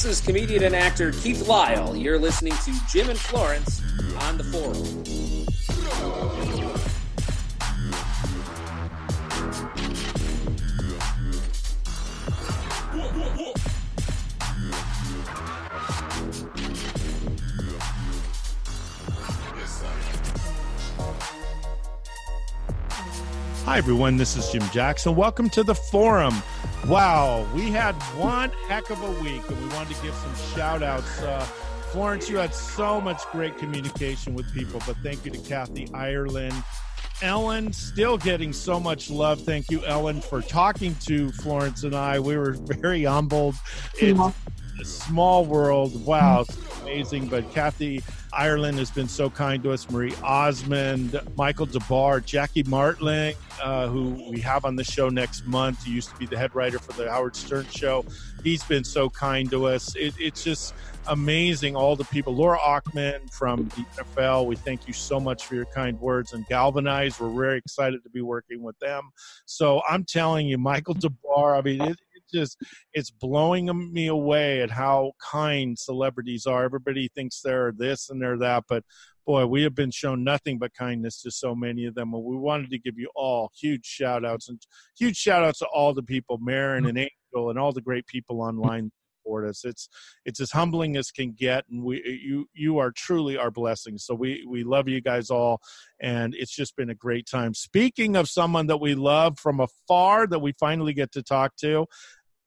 This is comedian and actor Keith Lyle. You're listening to Jim and Florence on the forum. Hi, everyone. This is Jim Jackson. Welcome to the forum. Wow, we had one heck of a week, and we wanted to give some shout outs. Uh, Florence, you had so much great communication with people, but thank you to Kathy Ireland. Ellen, still getting so much love. Thank you, Ellen, for talking to Florence and I. We were very humbled. It's small world. Wow, amazing. But Kathy Ireland has been so kind to us. Marie Osmond, Michael DeBar, Jackie Martling, uh, who we have on the show next month. He used to be the head writer for the Howard Stern show. He's been so kind to us. It, it's just amazing, all the people. Laura Okmin from the NFL, we thank you so much for your kind words. And Galvanize, we're very excited to be working with them. So I'm telling you, Michael DeBar, I mean, it, just it's blowing me away at how kind celebrities are. Everybody thinks they're this and they're that, but boy, we have been shown nothing but kindness to so many of them. And we wanted to give you all huge shout outs and huge shout outs to all the people, Marin mm. and Angel and all the great people mm. online support us. It's it's as humbling as can get, and we you you are truly our blessing. So we we love you guys all, and it's just been a great time. Speaking of someone that we love from afar that we finally get to talk to,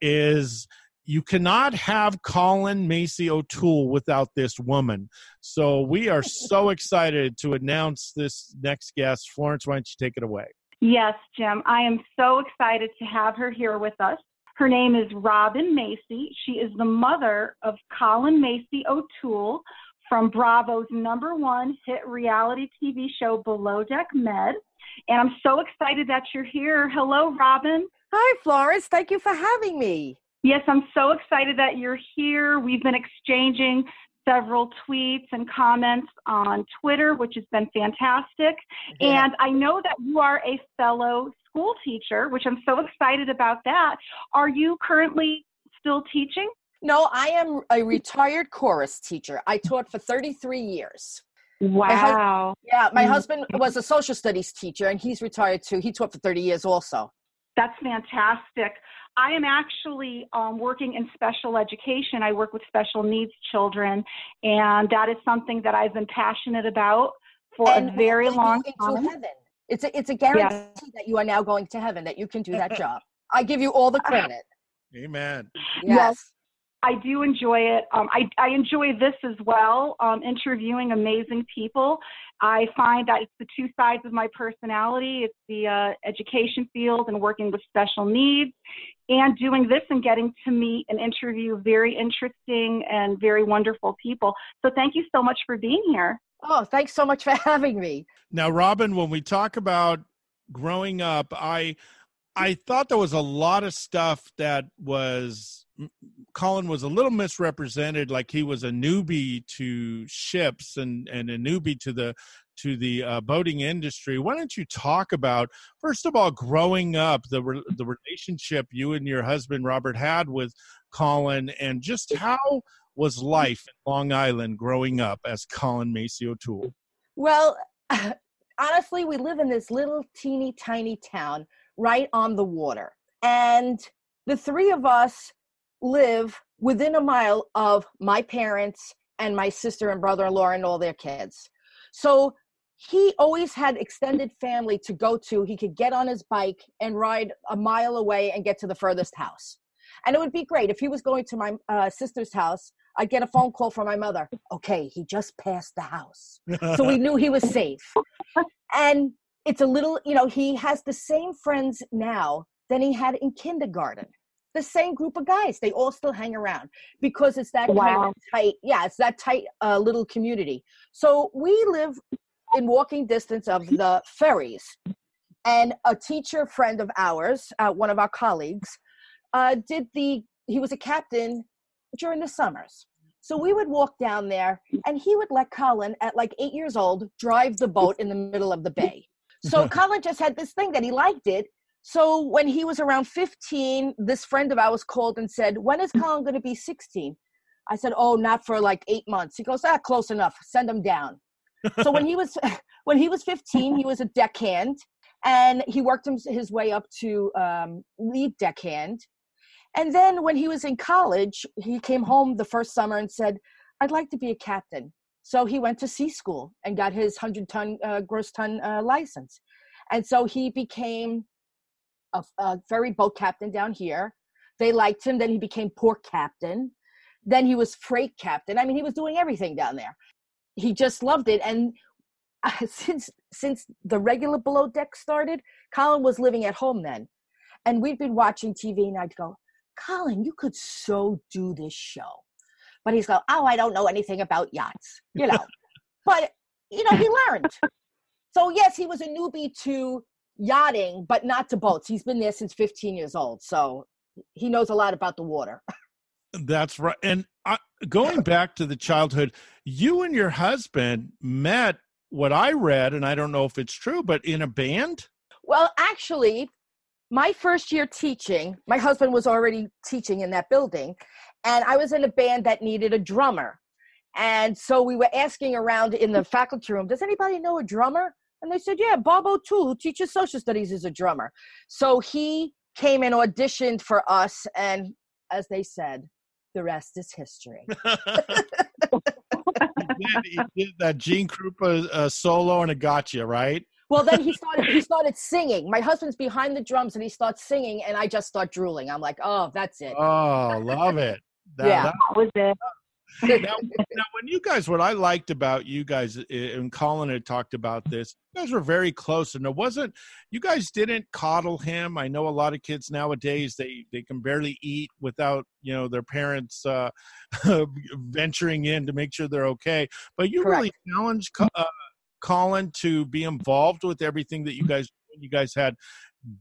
is you cannot have Colin Macy O'Toole without this woman. So we are so excited to announce this next guest. Florence, why don't you take it away? Yes, Jim. I am so excited to have her here with us. Her name is Robin Macy. She is the mother of Colin Macy O'Toole from Bravo's number one hit reality TV show, Below Deck Med. And I'm so excited that you're here. Hello, Robin. Hi, Florence. Thank you for having me. Yes, I'm so excited that you're here. We've been exchanging several tweets and comments on Twitter, which has been fantastic. Yeah. And I know that you are a fellow school teacher, which I'm so excited about that. Are you currently still teaching? No, I am a retired chorus teacher. I taught for 33 years. Wow. My yeah, my mm-hmm. husband was a social studies teacher and he's retired too. He taught for 30 years also. That's fantastic. I am actually um, working in special education. I work with special needs children, and that is something that I've been passionate about for and a very long time. Heaven. It's a, it's a guarantee yes. that you are now going to heaven, that you can do that job. I give you all the credit. Amen. Yes. yes. I do enjoy it. Um, I, I enjoy this as well, um, interviewing amazing people. I find that it's the two sides of my personality. It's the uh, education field and working with special needs, and doing this and getting to meet and interview very interesting and very wonderful people. So thank you so much for being here. Oh, thanks so much for having me. Now, Robin, when we talk about growing up, I I thought there was a lot of stuff that was Colin was a little misrepresented, like he was a newbie to ships and and a newbie to the to the uh, boating industry. Why don't you talk about first of all growing up the re- the relationship you and your husband Robert had with Colin, and just how was life in Long Island growing up as Colin Macy O'Toole? Well, honestly, we live in this little teeny tiny town right on the water, and the three of us live within a mile of my parents and my sister and brother-in-law and all their kids. So he always had extended family to go to. He could get on his bike and ride a mile away and get to the furthest house. And it would be great if he was going to my uh, sister's house. I'd get a phone call from my mother. Okay, he just passed the house. so we knew he was safe. And it's a little, you know, he has the same friends now than he had in kindergarten. The same group of guys. They all still hang around because it's that kind of tight, yeah, it's that tight uh, little community. So we live in walking distance of the ferries. And a teacher friend of ours, uh, one of our colleagues, uh, did the, he was a captain during the summers. So we would walk down there and he would let Colin, at like eight years old, drive the boat in the middle of the bay. So Colin just had this thing that he liked it. So when he was around 15, this friend of ours called and said, When is Colin going to be 16? I said, Oh, not for like eight months. He goes, Ah, close enough. Send him down. so when he was when he was 15, he was a deckhand and he worked his way up to um, lead deckhand. And then when he was in college, he came home the first summer and said, I'd like to be a captain. So he went to sea school and got his 100 ton uh, gross ton uh, license. And so he became a, a ferry boat captain down here. They liked him. Then he became port captain. Then he was freight captain. I mean, he was doing everything down there. He just loved it. And uh, since since the regular below deck started, Colin was living at home then, and we'd been watching TV. And I'd go, Colin, you could so do this show. But he's go, oh, I don't know anything about yachts, you know. but you know, he learned. So yes, he was a newbie to yachting, but not to boats. He's been there since 15 years old, so he knows a lot about the water. That's right. And uh, going back to the childhood, you and your husband met what I read, and I don't know if it's true, but in a band? Well, actually, my first year teaching, my husband was already teaching in that building, and I was in a band that needed a drummer. And so we were asking around in the faculty room, does anybody know a drummer? And they said, yeah, Bob O'Toole, who teaches social studies, is a drummer. So he came and auditioned for us, and as they said, the rest is history. He did, he did that Gene Krupa uh, solo and a gotcha, right? Well, then he started. He started singing. My husband's behind the drums, and he starts singing, and I just start drooling. I'm like, "Oh, that's it." Oh, love it. That- Yeah. that- That was it. Now, now, when you guys, what I liked about you guys, uh, and Colin had talked about this, you guys were very close, and it wasn't. You guys didn't coddle him. I know a lot of kids nowadays they they can barely eat without you know their parents uh, venturing in to make sure they're okay. But you really challenged uh, Colin to be involved with everything that you guys. You guys had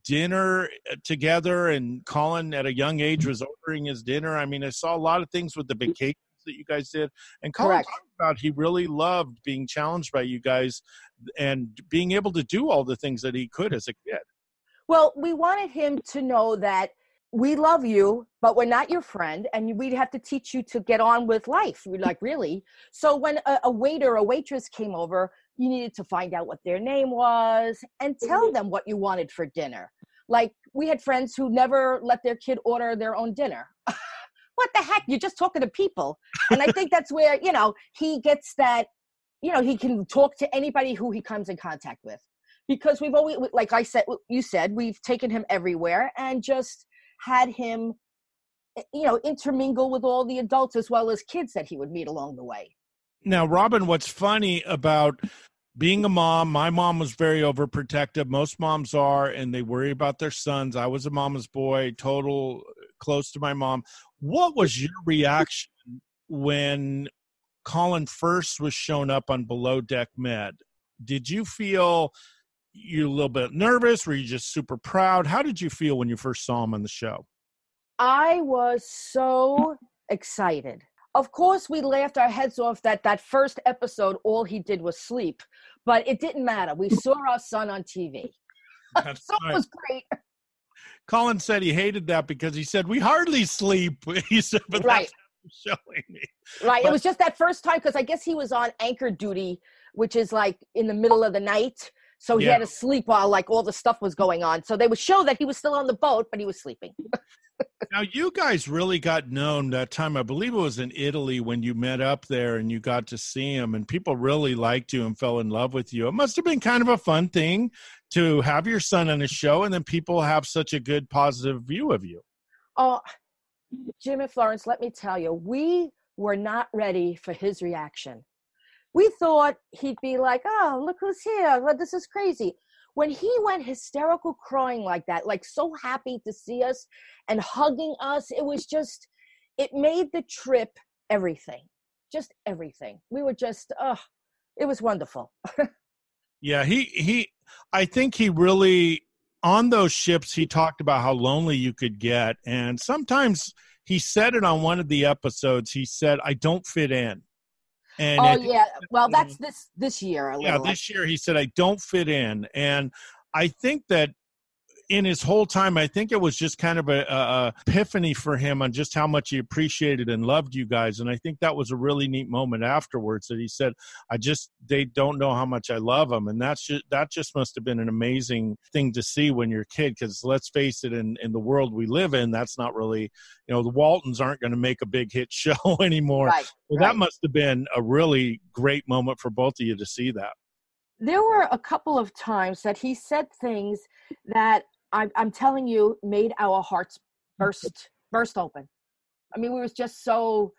dinner uh, together and colin at a young age was ordering his dinner i mean i saw a lot of things with the vacations that you guys did and colin Correct. talked about he really loved being challenged by you guys and being able to do all the things that he could as a kid Well, we wanted him to know that we love you, but we're not your friend, and we'd have to teach you to get on with life. We're like, really? So when a, a waiter a waitress came over, you needed to find out what their name was and tell mm-hmm. them what you wanted for dinner. Like we had friends who never let their kid order their own dinner. what the heck? You're just talking to people. And I think that's where, you know, he gets that, you know, he can talk to anybody who he comes in contact with because we've always like i said you said we've taken him everywhere and just had him eh, you know intermingle with all the adults as well as kids that he would meet along the way now robin what's funny about being a mom my mom was very overprotective most moms are and they worry about their sons i was a mama's boy total close to my mom what was your reaction when colin first was shown up on below deck med? Did you feel you a little bit nervous? Were you just super proud? How did you feel when you first saw him on the show? I was so excited. Of course we laughed our heads off that that first episode all he did was sleep but it didn't matter. We saw our son on tv That's so it was great colin said he hated that because he said we hardly sleep. He said but Right. that's showing me. Right. But- it was just that first time because i guess he was on anchor duty which is like in the middle of the night. So he Yeah. had to sleep while like all the stuff was going on. So they would show that he was still on the boat but he was sleeping Now you guys really got known that time. I believe it was in Italy when you met up there and you got to see him, and people really liked you and fell in love with you. It must have been kind of a fun thing to have your son on a show, and then people have such a good positive view of you. Oh, Jim and Florence, let me tell you, we were not ready for his reaction. We thought he'd be like, oh, look who's here. This is crazy. When he went hysterical crying like that, like so happy to see us and hugging us, it was just, it made the trip everything, just everything. We were just, oh, it was wonderful. yeah, he, he, I think he really, on those ships, he talked about how lonely you could get. And sometimes he said it on one of the episodes. He said, I don't fit in. And oh yeah, well that's this this year. yeah, this year he said I don't fit in, and I think that in his whole time, I think it was just kind of a, a, epiphany for him on just how much he appreciated and loved you guys. And I think that was a really neat moment afterwards that he said, "I just they don't know how much I love them," and that's just that just must have been an amazing thing to see when you're a kid. Because let's face it, in in the world we live in, that's not really you know the Waltons aren't going to make a big hit show anymore. Right, well, right. that must have been a really great moment for both of you to see that there were a couple of times that he said things that I'm, I'm telling you, made our hearts burst burst open. I mean, we was just so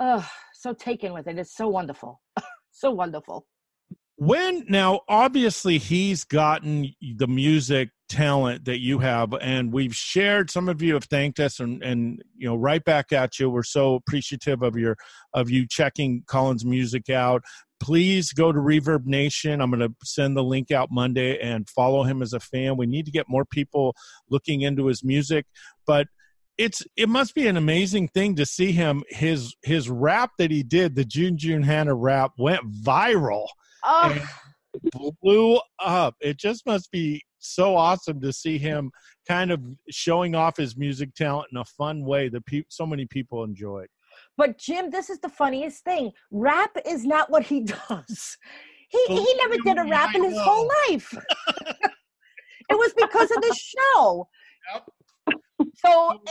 uh, so taken with it. It's so wonderful, so wonderful. When now, obviously, he's gotten the music talent that you have, and we've shared. Some of you have thanked us, and and you know, right back at you. We're so appreciative of your of you checking Colin's music out please go to Reverb Nation. I'm going to send the link out Monday and follow him as a fan. We need to get more people looking into his music, but it's it must be an amazing thing to see him his his rap that he did, the June June Hannah rap went viral. Oh. blew up. It just must be so awesome to see him kind of showing off his music talent in a fun way that pe- so many people enjoyed. But Jim, this is the funniest thing. Rap is not what he does. He he never did a rap in his whole life. it was because of the show. Yep. So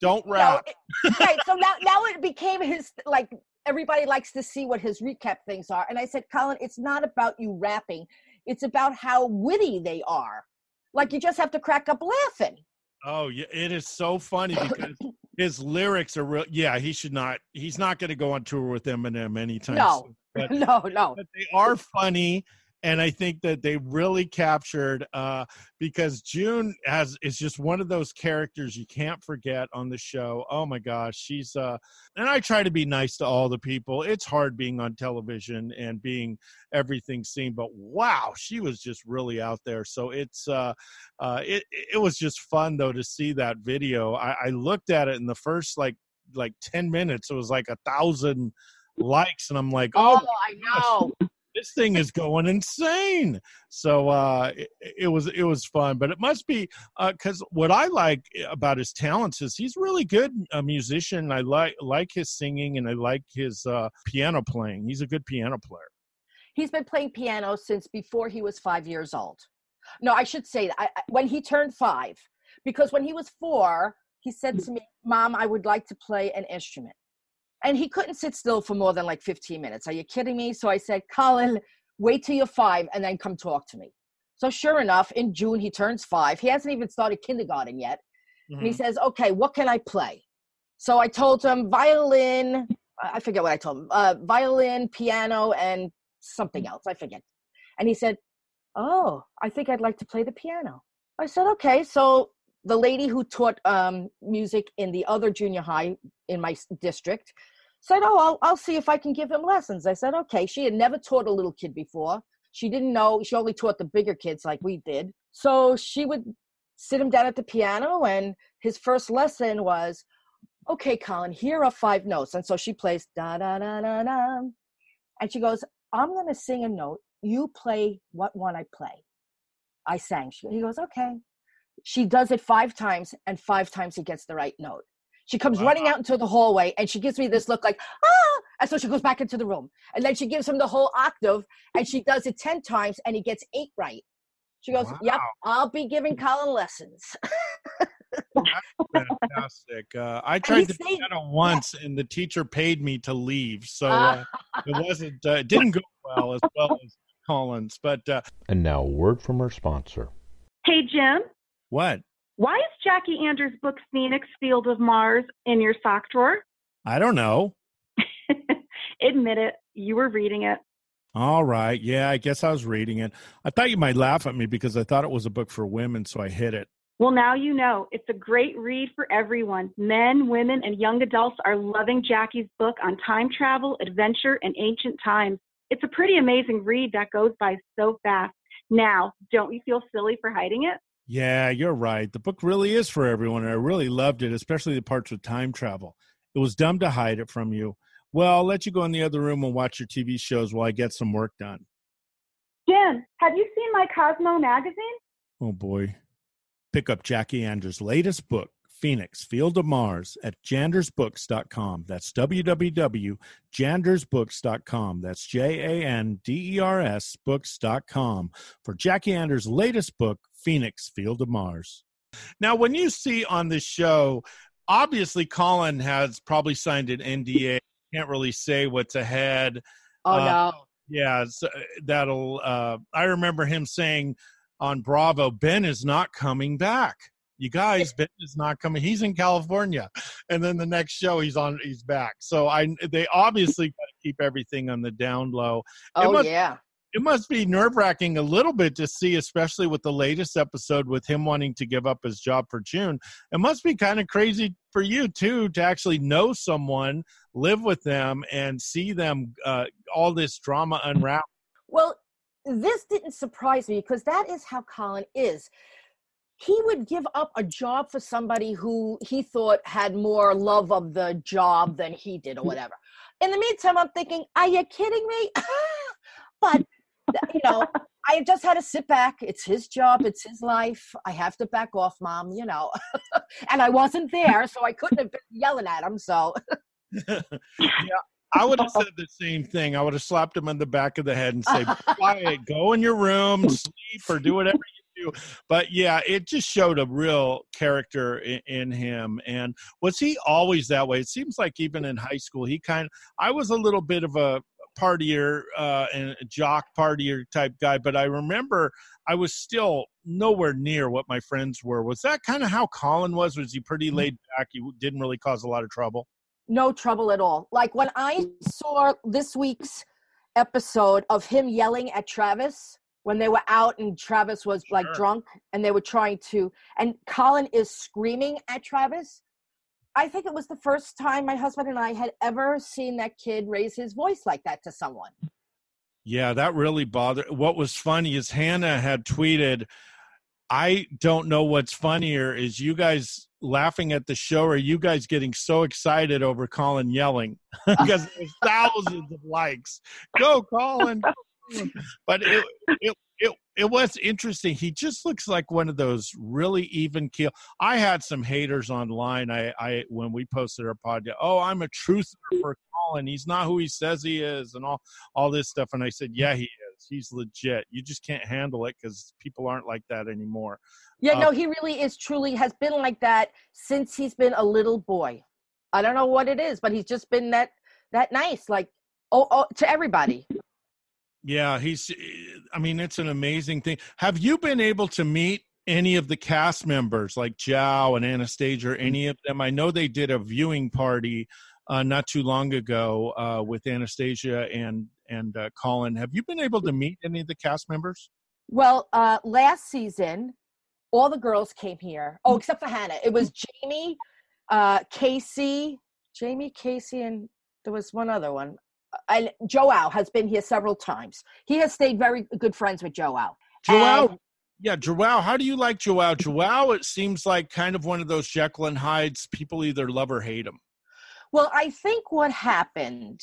don't eh, rap. You know, right. So now now it became his like everybody likes to see what his recap things are. And I said, Colin, it's not about you rapping. It's about how witty they are. Like you just have to crack up laughing. Oh yeah, it is so funny because his lyrics are real. Yeah, he should not. He's not going to go on tour with Eminem anytime no. soon. But, no, no. But they are funny, and I think that they really captured uh, because June has is just one of those characters you can't forget on the show. Oh my gosh, she's uh, and I try to be nice to all the people. It's hard being on television and being everything seen, but wow, she was just really out there. So it's uh, uh, it it was just fun though to see that video. I, I looked at it in the first like like ten minutes. It was like a thousand likes and i'm like oh, oh i know this thing is going insane. So uh, it, it, was it was fun, but it must be because uh, what I like about his talents is he's really good a musician. I like like his singing and I like his uh, piano playing. He's a good piano player. He's been playing piano since before he was five years old. No, I should say that I, when he turned five, because when he was four, he said to me, "Mom, I would like to play an instrument." And he couldn't sit still for more than like 15 minutes. Are you kidding me? So I said, Colin, wait till you're five and then come talk to me. So sure enough, in June he turns five. He hasn't even started kindergarten yet. Mm-hmm. And he mm-hmm. says, okay, what can I play? So I told him violin, I forget what I told him, uh, violin, piano, and something else. I forget. And he said, oh, I think I'd like to play the piano. I said, okay. So the lady who taught um, music in the other junior high in my district said, "Oh, I'll, I'll see if I can give him lessons." I said, "Okay." She had never taught a little kid before. She didn't know. She only taught the bigger kids like we did. So she would sit him down at the piano, and his first lesson was, "Okay, Colin, here are five notes." And so she plays da da da da da, and she goes, "I'm going to sing a note. You play what one I play." I sang. She, he goes, "Okay." She does it five times, and five times he gets the right note. She comes wow. running out into the hallway and she gives me this look like, ah! And so she goes back into the room. And then she gives him the whole octave and she does it 10 times and he gets eight right. She goes, wow. Yep, I'll be giving Colin lessons. fantastic. Uh, I tried to do that once and the teacher paid me to leave. So uh, it wasn't, uh, it didn't go well as well as Colin's. But, uh, and now, a word from our sponsor. Hey, Jim. What? Why is Jackie Anders' book Phoenix Field of Mars in your sock drawer? I don't know. Admit it, you were reading it. All right. Yeah, I guess I was reading it. I thought you might laugh at me because I thought it was a book for women, so I hid it. Well, now you know. It's a great read for everyone. Men, women, and young adults are loving Jackie's book on time travel, adventure, and ancient times. It's a pretty amazing read that goes by so fast. Now, don't you feel silly for hiding it? Yeah, you're right. The book really is for everyone, and I really loved it, especially the parts with time travel. It was dumb to hide it from you. Well, I'll let you go in the other room and watch your TV shows while I get some work done. Jim, have you seen my Cosmo magazine? Oh boy. Pick up Jackie Anders' latest book, Phoenix, Field of Mars, at jandersbooks.com. That's www.jandersbooks.com. That's J A N D E R S books.com for Jackie Anders' latest book, Phoenix, Field of Mars. Now, when you see on this show, obviously Colin has probably signed an NDA. Can't really say what's ahead. Oh Uh, no. Yeah, so that'll. Uh, I remember him saying on Bravo, Ben is not coming back. You guys, Ben is not coming. He's in California, and then the next show he's on. He's back. So I, they obviously got to keep everything on the down low. Oh must- yeah. It must be nerve wracking a little bit to see, especially with the latest episode with him wanting to give up his job for June. It must be kind of crazy for you too to actually know someone, live with them, and see them uh, all this drama unravel. Well, this didn't surprise me because that is how Colin is. He would give up a job for somebody who he thought had more love of the job than he did or mm. whatever. In the meantime, I'm thinking, are you kidding me? but, you know, I just had to sit back. It's his job, it's his life. I have to back off, mom, you know. and I wasn't there, so I couldn't have been yelling at him. So, yeah, I would have said the same thing. I would have slapped him on the back of the head and say, "Quiet, go in your room, sleep, or do whatever do." But yeah, it just showed a real character in, in him. And was he always that way? It seems like even in high school, he kind. of, I was a little bit of a partier uh, and a jock partier type guy, but I remember I was still nowhere near what my friends were. Was that kind of how Colin was? Was he pretty laid back? He didn't really cause a lot of trouble. no trouble at all. Like when I saw this week's episode of him yelling at Travis when they were out and Travis was like Sure. drunk and they were trying to, and Colin is screaming at Travis. I think it was the first time my husband and I had ever seen that kid raise his voice like that to someone. Yeah, that really bothered. What was funny is Hannah had tweeted, I don't know what's funnier is you guys laughing at the show or you guys getting so excited over Colin yelling because there's thousands of likes. Go, Colin. But it, it, it, it was interesting. He just looks like one of those really even keel. I had some haters online. I, I when we posted our podcast, oh, I'm a truther for Colin. He's not who he says he is, and all all this stuff. And I said, yeah, he is. He's legit. You just can't handle it because people aren't like that anymore. Yeah, Uh, no, he really is truly has been like that since he's been a little boy. I don't know what it is, but he's just been that that nice, like oh, oh to everybody. Yeah, he's. I mean, it's an amazing thing. Have you been able to meet any of the cast members, like Joao and Anastasia, or any of them? I know they did a viewing party uh, not too long ago uh, with Anastasia and and uh, Colin. Have you been able to meet any of the cast members? Well, uh, last season, all the girls came here. Oh, except for Hannah. It was Jamie, uh, Casey, Jamie, Casey, and there was one other one. And Joao has been here several times. He has stayed very good friends with Joao. Joao. And- Yeah, Joao. How do you like Joao? Joao, it seems like kind of one of those Jekyll and Hyde's. People either love or hate him. Well, I think what happened.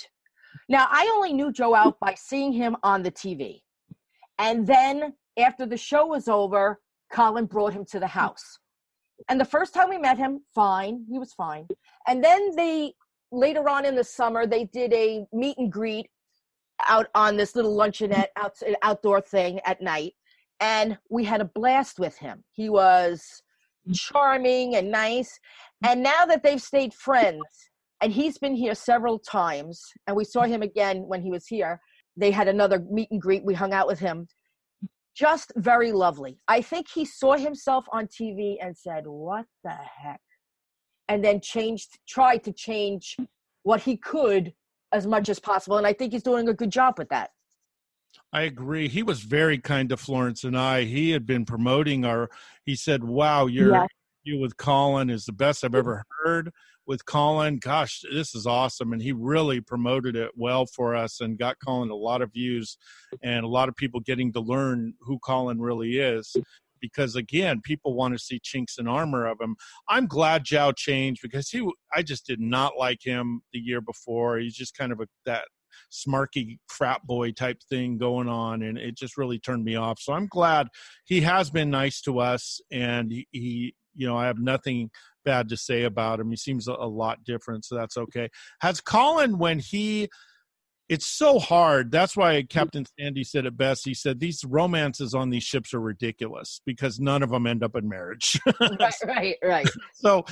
Now, I only knew Joao by seeing him on the TV. And then after the show was over, Colin brought him to the house. And the first time we met him, fine, he was fine. And then they later on in the summer, they did a meet and greet out on this little luncheonette out, outdoor thing at night. And we had a blast with him. He was charming and nice. And now that they've stayed friends, and he's been here several times and we saw him again when he was here they had another meet and greet we hung out with him just very lovely i think he saw himself on tv and said what the heck and then changed tried to change what he could as much as possible and i think he's doing a good job with that I agree. He was very kind to Florence and I. He had been promoting our. He said, "Wow, your Yes. interview with Colin is the best I've ever heard." With Colin, gosh, this is awesome, and he really promoted it well for us and got Colin a lot of views and a lot of people getting to learn who Colin really is. Because again, people want to see chinks in armor of him. I'm glad Joao changed because he. I just did not like him the year before. He's just kind of a that smarky frat boy type thing going on and it just really turned me off so i'm glad he has been nice to us and he, he you know i have nothing bad to say about him he seems a, a lot different so that's okay has colin when he it's so hard that's why mm-hmm. captain sandy said it best he said these romances on these ships are ridiculous because none of them end up in marriage right, right, right. so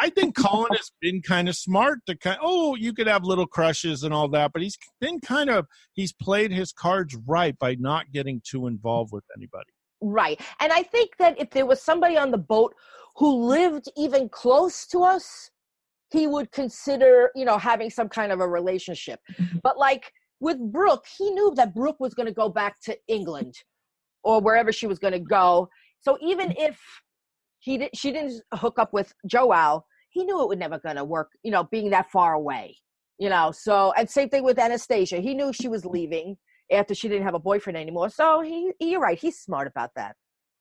I think Colin has been kind of smart to kind. Oh, you could have little crushes and all that, but he's been kind of he's played his cards right by not getting too involved with anybody. Right. And I think that if there was somebody on the boat who lived even close to us, he would consider, you know, having some kind of a relationship. Mm-hmm. But like with Brooke, he knew that Brooke was going to go back to England or wherever she was going to go. So even mm-hmm. if he did, she didn't hook up with Joao, he knew it was never going to work, you know, being that far away. You know, so and same thing with Anastasia. He knew she was leaving after she didn't have a boyfriend anymore. So he, you're right. He's smart about that.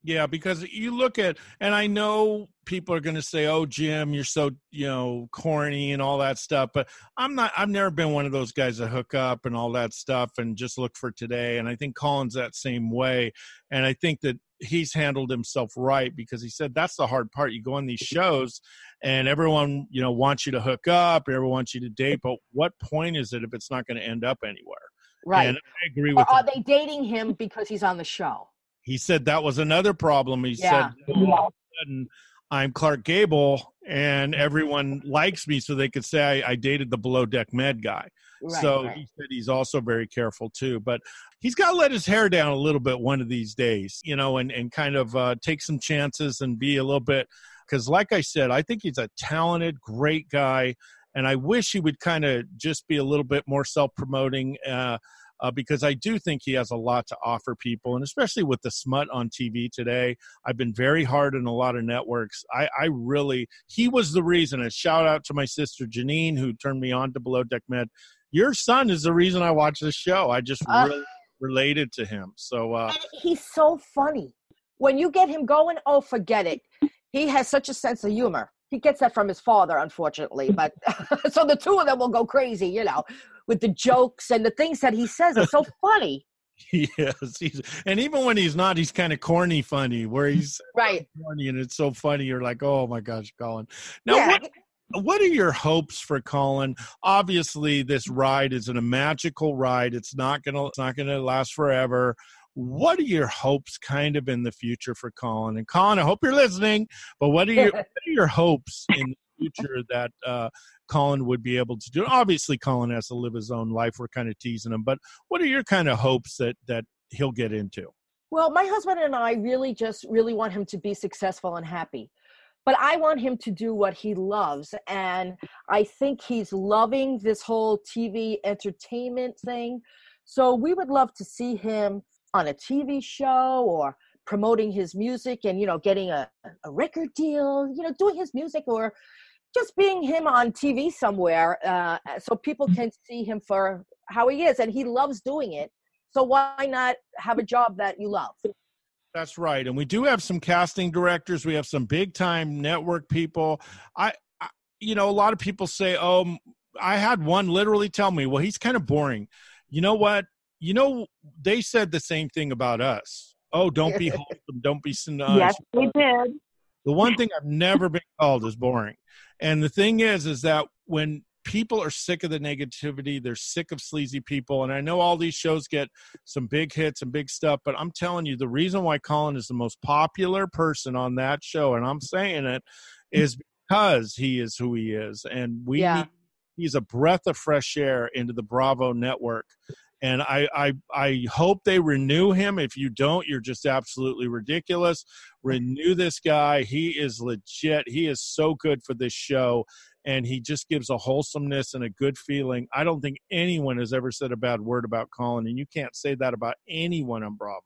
Yeah, because you look at, and I know people are going to say, "Oh, Jim, you're so you know corny and all that stuff," but I'm not. I've never been one of those guys that hook up and all that stuff and just look for today. And I think Colin's that same way, and I think that he's handled himself right because he said that's the hard part. You go on these shows, and everyone you know wants you to hook up, everyone wants you to date, but what point is it if it's not going to end up anywhere? Right. And I agree Or with. are him. they dating him because he's on the show? He said that was another problem. He Yeah. said, all of a sudden, I'm Clark Gable and everyone likes me, so they could say I, I dated the below deck med guy. Right, so right. he said he's also very careful too. But he's got to let his hair down a little bit one of these days, you know, and, and kind of uh, take some chances and be a little bit. Because, like I said, I think he's a talented, great guy. And I wish he would kind of just be a little bit more self promoting. Uh, uh, because I do think he has a lot to offer people, and especially with the smut on TV today. I've been very hard on a lot of networks. I, I really, he was the reason. A shout out to my sister Janine, who turned me on to Below Deck Med. Your son is the reason I watch this show. I just Uh. really related to him. So, uh, And he's so funny. When you get him going, oh, forget it. He has such a sense of humor. He gets that from his father, unfortunately. But so the two of them will go crazy, you know, with the jokes and the things that he says are so funny. yes, he's, and even when he's not, he's kind of corny funny, where he's Right. corny and it's so funny. You're like, oh my gosh, Colin. Now, yeah. what, what are your hopes for Colin? Obviously, this ride is a magical ride. It's not gonna it's not gonna last forever. What are your hopes kind of in the future for Colin? And Colin, I hope you're listening, but what are your what are your hopes in the future that uh Colin would be able to do? Obviously, Colin has to live his own life. We're kind of teasing him, but what are your kind of hopes that that he'll get into? Well, my husband and I really just really want him to be successful and happy. But I want him to do what he loves. And I think he's loving this whole TV entertainment thing. So we would love to see him on a TV show or promoting his music and, you know, getting a, a record deal, you know, doing his music or just being him on TV somewhere uh, so people can see him for how he is. And he loves doing it. So why not have a job that you love? That's right. And we do have some casting directors. We have some big time network people. I, I, you know, a lot of people say, oh, i had one literally tell me, well, he's kind of boring. You know what? You know, they said the same thing about us. Oh, don't be wholesome. Don't be uh, yes, we did. the one thing I've never been called is boring. And the thing is, is that when people are sick of the negativity, they're sick of sleazy people. And I know all these shows get some big hits and big stuff, but I'm telling you, the reason why Colin is the most popular person on that show, and I'm saying it, is because he is who he is. And we Yeah. need, he's a breath of fresh air into the Bravo network. And I, I I hope they renew him. If you don't, you're just absolutely ridiculous renew this guy. He is legit. He is so good for this show. and he just gives a wholesomeness and a good feeling. I don't think anyone has ever said a bad word about Colin, and you can't say that about anyone on Bravo.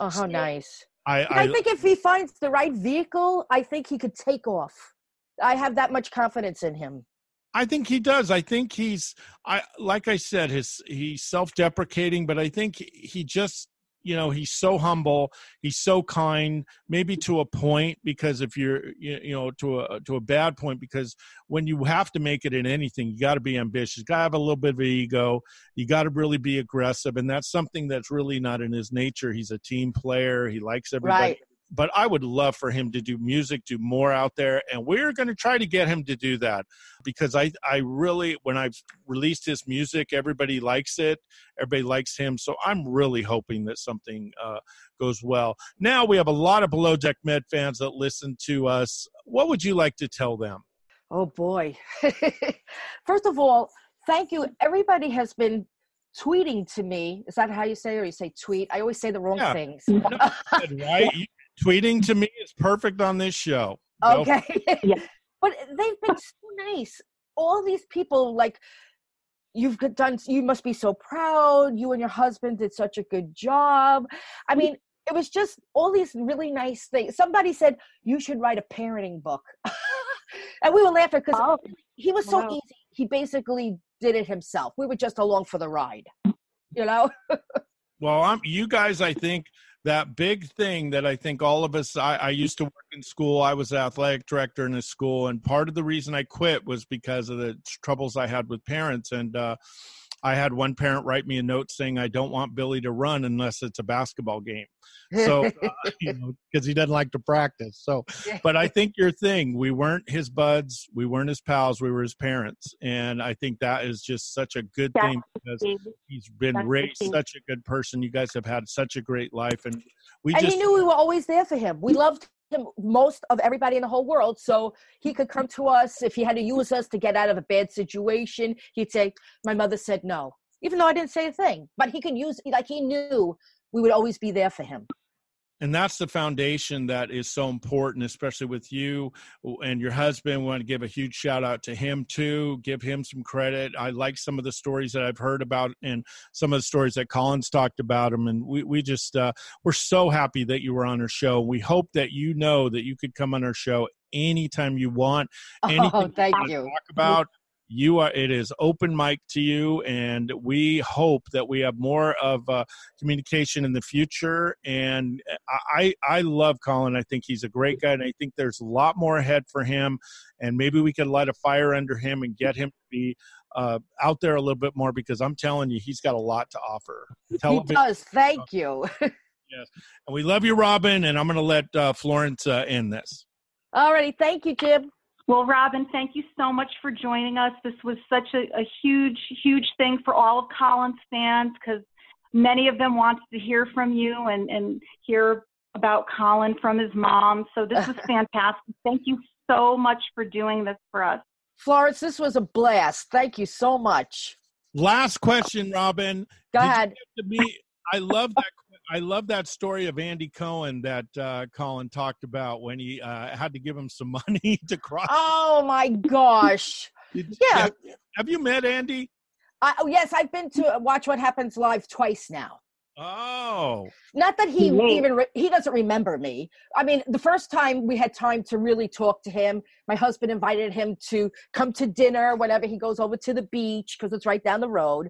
Oh, how So, nice. I, I, think if he finds the right vehicle, I think he could take off. I have that much confidence in him. I think he does. I think he's I like I said his he's self-deprecating, but I think he just you know he's so humble he's so kind maybe to a point because if you're you know to a to a bad point because when you have to make it in anything you got to be ambitious you got to have a little bit of ego you got to really be aggressive and that's something that's really not in his nature he's a team player he likes everybody Right. But I would love for him to do music, do more out there, and we're going to try to get him to do that because I, I really, when I've released his music, everybody likes it, everybody likes him, so I'm really hoping that something uh, goes well. Now we have a lot of Below Deck Med fans that listen to us. What would you like to tell them? Oh boy. First of all, thank you. Everybody has been tweeting to me. Is that how you say it or you say tweet? I always say the wrong Yeah. things. Good, right? You- Tweeting to me is perfect on this show. Okay. Yeah. But they've been so nice. All these people, like, you've done, you must be so proud. You and your husband did such a good job. I mean, it was just all these really nice things. Somebody said, you should write a parenting book. and we were laughing because Oh, he was so wow. easy. He basically did it himself. We were just along for the ride. You know? Well, I'm you guys. I think that big thing that I think all of us. I, I used to work in school. I was athletic director in a school, and part of the reason I quit was because of the troubles I had with parents. And uh, I had one parent write me a note saying, "I don't want Billy to run unless it's a basketball game." So, uh, you know, because he doesn't like to practice. So, but I think your thing, we weren't his buds, we weren't his pals, we were his parents, and I think that is just such a good That's thing because he's been That's raised such a good person. You guys have had such a great life, and we and just he knew we were always there for him. We loved him most of everybody in the whole world. So he could come to us if he had to use us to get out of a bad situation. He'd say, "My mother said no," even though I didn't say a thing. But he could use like he knew we would always be there for him. And that's the foundation that is so important, especially with you and your husband. We want to give a huge shout out to him too. Give him some credit. I like some of the stories that I've heard about and some of the stories that Collins talked about him. And we, we just, uh, we're so happy that you were on our show. We hope that you know that you could come on our show anytime you want. Anything Oh, thank wanna you. talk about you are it is open mic to you and we hope that we have more of uh, communication in the future and I, I love colin i think he's a great guy and i think there's a lot more ahead for him and maybe we could light a fire under him and get him to be uh, out there a little bit more because i'm telling you he's got a lot to offer He does. Thank you. yes and we love you robin and i'm going to let uh, florence uh, end this Alrighty, thank you, Jim. Well, Robin, thank you so much for joining us. This was such a, a huge, huge thing for all of Colin's fans because many of them wanted to hear from you and, and hear about Colin from his mom. So this was fantastic. Thank you so much for doing this for us. Florence, this was a blast. Thank you so much. last question robin Go Did you ahead. get to me i love that i love that story of andy cohen that uh, colin talked about when he uh, had to give him some money to cross Oh my gosh. Did- yeah. have, have you met andy oh, yes, I've been to Watch What Happens Live twice now. Oh Not that he Great. even re- he doesn't remember me. I mean, the first time we had time to really talk to him, my husband invited him to come to dinner whenever he goes over to the beach because it's right down the road.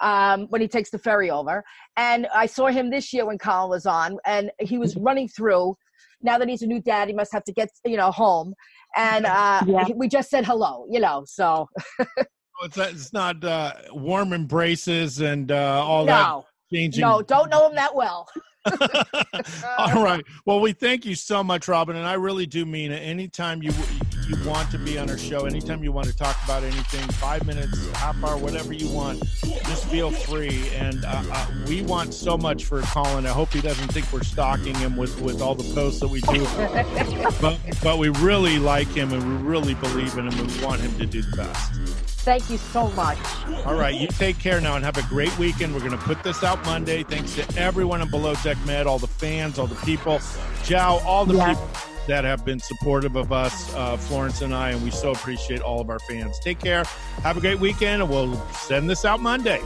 Um, when he takes the ferry over, and I saw him this year when Colin was on, and he was running through. Now that he's a new dad, he must have to get you know home, and uh, Yeah. we just said hello, you know. So it's, not- it's not uh, warm embraces and uh, all that no, changing no, don't know him that well. All right. Well, we thank you so much, Robin, and I really do mean it. Anytime you you want to be on our show, anytime you want to talk about anything, five minutes, half hour, whatever you want, just feel free. And uh, uh, we want so much for Colin. I hope he doesn't think we're stalking him with with all the posts that we do, but but we really like him and we really believe in him and we want him to do the best. Thank you so much. All right, you take care now and have a great weekend. We're going to put this out Monday. Thanks to everyone on Below Deck Med, all the fans, all the people, Joao, all the Yeah. people. that have been supportive of us, uh, Florence and I, and we so appreciate all of our fans. Take care. Have a great weekend, and we'll send this out Monday.